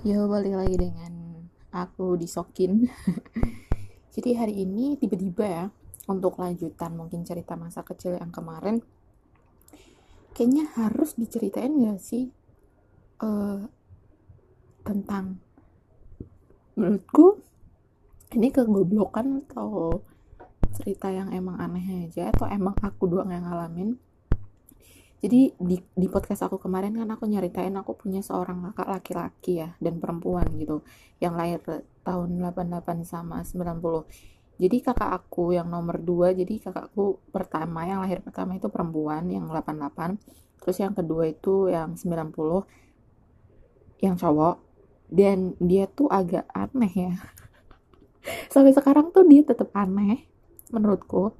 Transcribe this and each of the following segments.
Yo, balik lagi dengan aku disokin. Jadi hari ini tiba-tiba ya, untuk lanjutan mungkin cerita masa kecil yang kemarin, kayaknya harus diceritain gak sih uh, tentang menurutku ini kegoblokan atau cerita yang emang aneh aja atau emang aku doang yang ngalamin jadi di, di podcast aku kemarin kan aku nyeritain aku punya seorang kakak laki-laki ya dan perempuan gitu yang lahir tahun 88 sama 90 jadi kakak aku yang nomor 2 jadi kakakku pertama yang lahir pertama itu perempuan yang 88 terus yang kedua itu yang 90 yang cowok. Dan dia tuh agak aneh ya. Sampai sekarang tuh dia tetap aneh menurutku.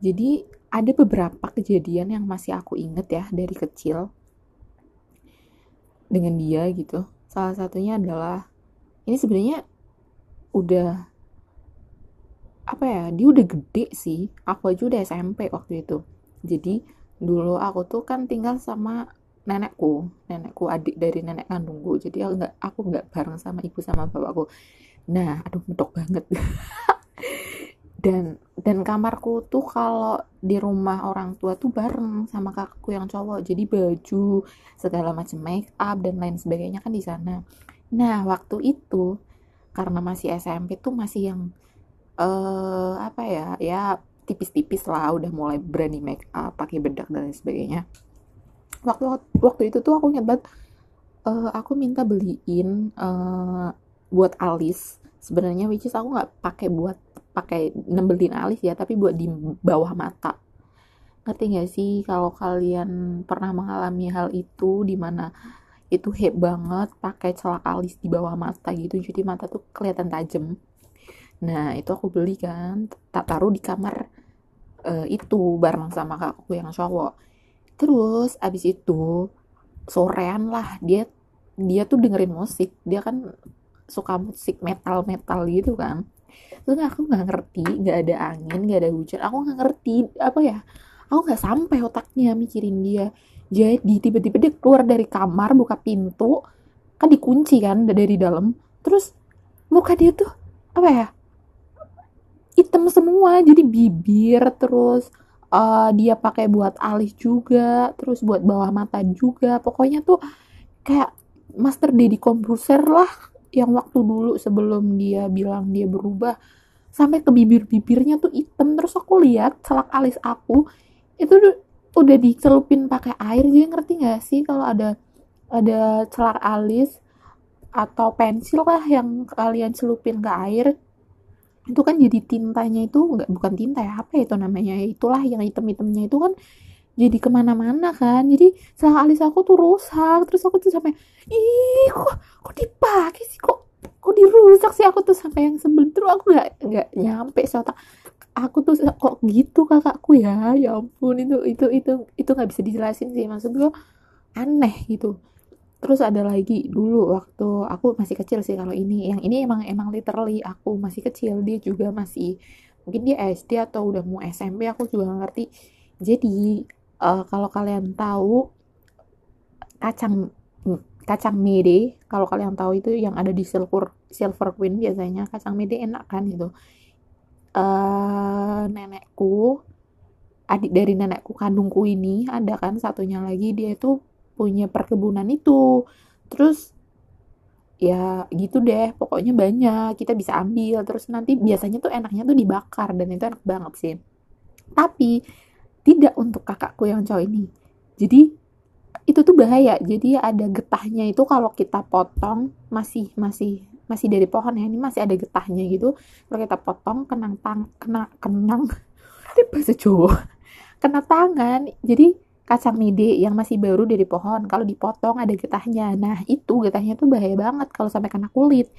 Jadi ada beberapa kejadian yang masih aku inget ya dari kecil. Dengan dia gitu. Salah satunya adalah ini sebenarnya udah apa ya dia udah gede sih. Aku aja udah SMP waktu itu. Jadi dulu aku tuh kan tinggal sama nenekku. Nenekku adik dari nenek kandungku. Jadi aku nggak aku nggak bareng sama ibu sama bapakku. Nah aduh medok banget. Dan dan kamarku tuh kalau di rumah orang tua tuh bareng sama kakakku yang cowok. Jadi baju segala macam make up dan lain sebagainya kan di sana. Nah waktu itu karena masih SMP tuh masih yang uh, apa ya ya tipis-tipis lah. Udah mulai berani make up pakai bedak dan lain sebagainya. Waktu waktu itu tuh aku nyebat uh, aku minta beliin uh, buat alis. Sebenarnya which is aku nggak pakai buat pakai nembelin alis ya tapi buat di bawah mata. Ngerti gak sih kalau kalian pernah mengalami hal itu di mana itu heb banget pakai celak alis di bawah mata gitu jadi mata tuh kelihatan tajam? Nah itu aku beli kan tak taruh di kamar uh, itu bareng sama kakakku yang cowok. Terus abis itu sorean lah dia dia tuh dengerin musik dia kan suka musik metal metal gitu kan terus aku nggak ngerti nggak ada angin nggak ada hujan. Aku nggak ngerti apa ya aku nggak sampai otaknya mikirin dia. Jadi tiba-tiba dia keluar dari kamar buka pintu kan dikunci kan dari dalam. Terus muka dia tuh apa ya hitam semua. Jadi bibir terus uh, dia pakai buat alis juga terus buat bawah mata juga. Pokoknya tuh kayak master Dedi komputer lah yang waktu dulu sebelum dia bilang dia berubah sampai ke bibir-bibirnya tuh hitam. Terus aku lihat celak alis aku itu udah dicelupin pakai air. Jadi ngerti nggak sih kalau ada ada celak alis atau pensil lah yang kalian celupin ke air? Itu kan jadi tintanya itu nggak bukan tinta ya apa itu namanya? Itulah yang hitam-hitamnya itu kan jadi ke mana-mana kan. Jadi celak alis aku tuh rusak. Terus aku tuh sampai ih kok kok dipakai sih? Kok kok dirusak sih? Aku tuh sampai yang sebelum terus aku nggak nggak nyampe soalnya aku tuh kok gitu kakakku ya? Ya ampun itu itu itu itu nggak bisa dijelasin sih. Maksud gue aneh gitu. Terus ada lagi dulu waktu aku masih kecil sih kalau ini. Yang ini emang emang literally aku masih kecil. Dia juga masih mungkin dia SD atau udah mau SMP aku juga ngerti. Jadi uh, kalau kalian tahu kacang kacang mede kalau kalian tahu itu yang ada di silver silver queen biasanya kacang mede enak kan itu uh, nenekku adik dari nenekku kandungku ini ada kan satunya lagi dia itu punya perkebunan itu. Terus ya gitu deh pokoknya banyak kita bisa ambil. Terus nanti biasanya tuh enaknya tuh dibakar dan itu enak banget sih. Tapi tidak untuk kakakku yang cowok ini. Jadi itu tuh bahaya. Jadi ada getahnya itu kalau kita potong masih masih masih dari pohon ya ini masih ada getahnya gitu. Kalau kita potong kenang tang kena kenang. Ini bahasa Jawa. Kena tangan. Jadi kacang mede yang masih baru dari pohon kalau dipotong ada getahnya. Nah itu getahnya tuh bahaya banget kalau sampai kena kulit.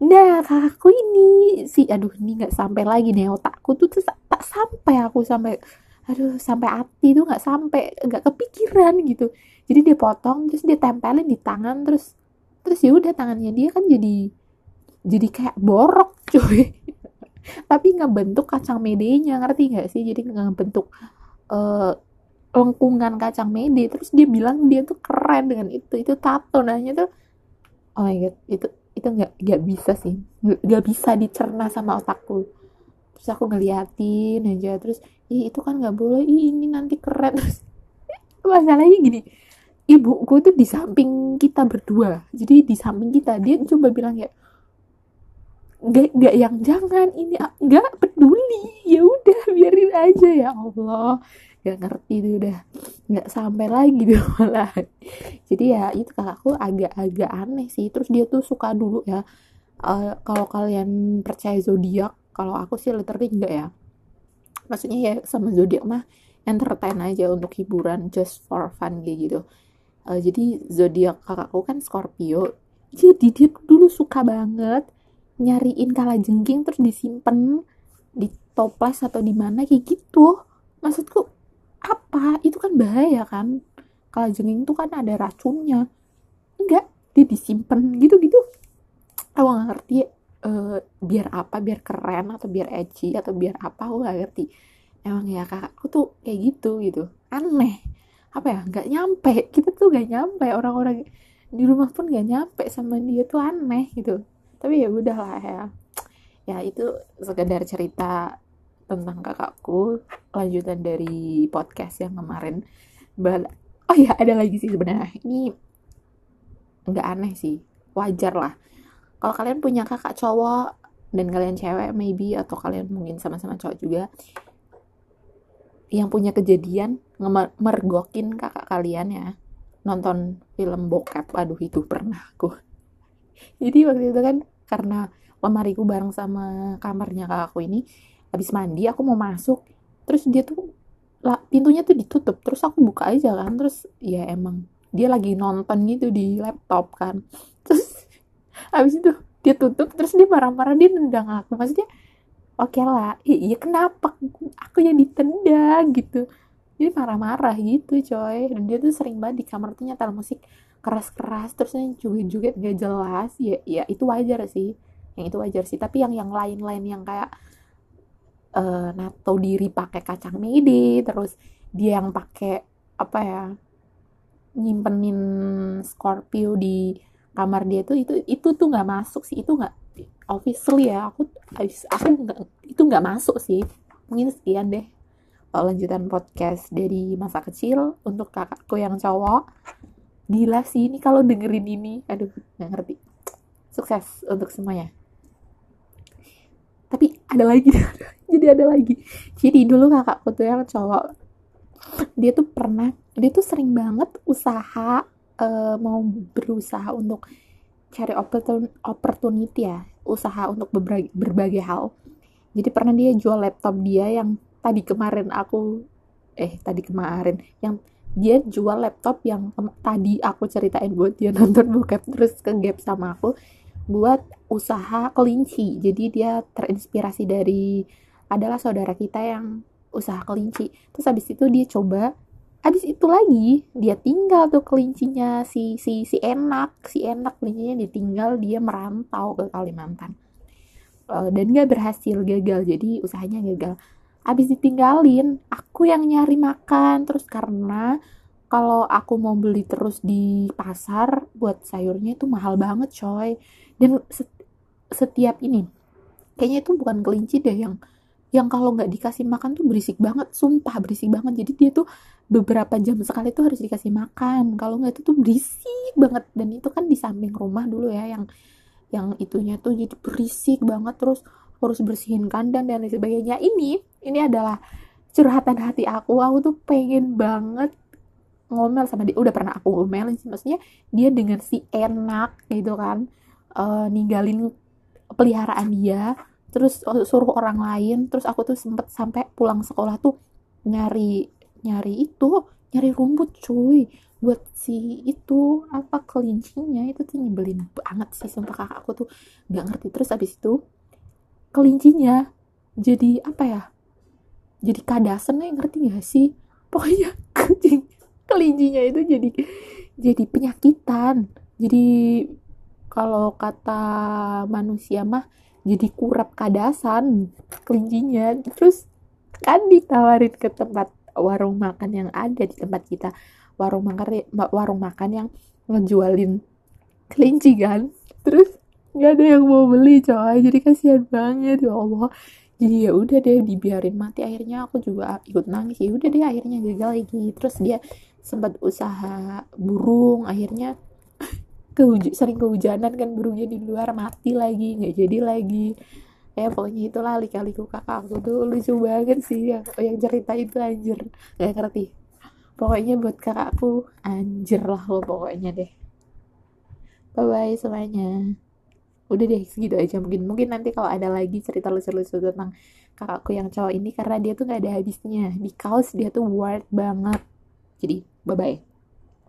Nah kakakku ini si aduh ini nggak sampai lagi nih. Otakku tuh, tuh tak sampai aku sampai aduh sampai hati tuh nggak sampai nggak kepikiran gitu. Jadi dia potong terus dia tempelin di tangan terus terus ya udah tangannya dia kan jadi jadi kayak borok cuy. Tapi nggak bentuk kacang medenya ngerti nggak sih? Jadi nggak bentuk uh, lengkungan kacang mede. Terus dia bilang dia tuh keren dengan itu itu tato nanya tuh oh my god itu itu nggak nggak bisa sih. Nggak bisa dicerna sama otakku terus aku ngeliatin aja terus ih itu kan nggak boleh. Ih ini nanti keren. Terus masalahnya gini ibuku tuh di samping kita berdua. Jadi di samping kita dia coba bilang ya nggak nggak yang jangan ini nggak peduli. Ya udah biarin aja. Ya Allah. Nggak ngerti itu udah nggak sampai lagi deh malah. Jadi ya itu kakakku agak-agak aneh sih. Terus dia tuh suka dulu ya uh, kalau kalian percaya zodiak kalau aku sih literally enggak ya. Maksudnya ya sama zodiak mah entertain aja untuk hiburan just for fun gitu. Uh, jadi zodiak kakakku kan Scorpio. Jadi dia dulu suka banget nyariin kala jengking terus disimpan di toples atau di mana kayak gitu. Maksudku apa? Itu kan bahaya kan? Kala jengking tuh kan ada racunnya. Enggak dia disimpan gitu gitu aku gak ngerti uh, biar apa biar keren atau biar edgy atau biar apa aku gak ngerti. Emang ya kakakku tuh kayak gitu gitu. Aneh. Apa ya? Nggak nyampe. Kita tuh gak nyampe. Orang-orang di rumah pun gak nyampe sama dia tuh aneh gitu. Tapi ya udahlah ya. Ya itu sekedar cerita tentang kakakku. Lanjutan dari podcast yang kemarin. Bal oh ya ada lagi sih sebenarnya. Ini nggak aneh sih. Wajar lah kalau kalian punya kakak cowok dan kalian cewek maybe atau kalian mungkin sama-sama cowok juga yang punya kejadian ngemergokin kakak kalian ya. Nonton film bokep aduh itu pernah aku. Jadi waktu itu kan karena lemariku bareng sama kamarnya kakakku ini habis mandi aku mau masuk. Terus dia tuh lah, pintunya tuh ditutup. Terus aku buka aja kan terus ya emang dia lagi nonton gitu di laptop kan. Terus habis itu dia tutup terus dia marah-marah dia nendang aku. Maksudnya oke okay lah iya kenapa aku yang ditendang gitu. Jadi marah-marah gitu coy. Dan dia tuh sering banget di kamar tuh nyetel musik keras-keras terus juga juga gak jelas. Ya ya itu wajar sih. Yang itu wajar sih. Tapi yang yang lain-lain yang kayak uh, nato diri pakai kacang mede terus dia yang pakai apa ya nyimpenin Scorpio di kamar dia tuh itu itu tuh nggak masuk sih itu nggak obviously ya aku aku gak, itu nggak masuk sih. Mungkin sekian deh lanjutan podcast dari masa kecil untuk kakakku yang cowok. Gila sih ini kalau dengerin ini. Aduh nggak ngerti. Sukses untuk semuanya. Tapi ada lagi jadi ada lagi. Jadi dulu kakakku tuh yang cowok dia tuh pernah dia tuh sering banget usaha uh, mau berusaha untuk cari opportunity ya usaha untuk berbagai, berbagai hal. Jadi pernah dia jual laptop dia yang tadi kemarin aku eh tadi kemarin yang dia jual laptop yang tadi aku ceritain buat dia nonton bokep terus ke gap sama aku buat usaha kelinci. Jadi dia terinspirasi dari adalah saudara kita yang usaha kelinci. Terus habis itu dia coba habis itu lagi dia tinggal tuh kelincinya si si si enak si enak kelincinya ditinggal dia merantau ke Kalimantan. Uh, dan gak berhasil gagal jadi usahanya gagal. Habis ditinggalin aku yang nyari makan. Terus karena kalau aku mau beli terus di pasar buat sayurnya itu mahal banget coy. Dan setiap ini kayaknya itu bukan kelinci deh yang yang kalau nggak dikasih makan tuh berisik banget sumpah berisik banget. Jadi dia tuh beberapa jam sekali tuh harus dikasih makan. Kalau nggak itu tuh berisik banget. Dan itu kan di samping rumah dulu ya yang yang itunya tuh jadi berisik banget. Terus harus bersihin kandang dan lain sebagainya. Ini ini adalah curhatan hati aku. Aku tuh pengen banget ngomel sama dia. Udah pernah aku ngomelin sih. Maksudnya dia dengan si enak gitu kan uh, ninggalin peliharaan dia terus suruh orang lain. Terus aku tuh sempet sampai pulang sekolah tuh nyari nyari itu nyari rumput cuy. Buat si itu apa kelincinya. Itu tuh nyebelin banget sih sumpah. Kakak aku tuh nggak ngerti. Terus abis itu kelincinya jadi apa ya jadi kadasen ya ngerti gak sih? Pokoknya kelincinya itu jadi jadi penyakitan. Jadi kalau kata manusia mah jadi kurap kadasan kelincinya terus kan ditawarin ke tempat warung makan yang ada di tempat kita. Warung makan warung makan yang ngejualin kelinci kan? Terus nggak ada yang mau beli coy. Jadi kasihan banget ya Allah. Jadi ya udah deh dibiarin mati. Akhirnya aku juga ikut nangis. Ya udah deh akhirnya gagal lagi. Terus dia sempat usaha burung. Akhirnya kehuj sering kehujanan kan burungnya di luar mati lagi nggak jadi lagi. Ya pokoknya itulah lika-liku kakak aku tuh lucu banget sih yang yang cerita itu anjir. Nggak ngerti. Pokoknya buat kakakku anjir lah lo pokoknya deh. Bye bye semuanya. Udah deh segitu aja mungkin. Mungkin nanti kalau ada lagi cerita lucu-lucu tentang kakakku yang cowok ini karena dia tuh nggak ada habisnya. Because dia tuh worth banget. Jadi bye bye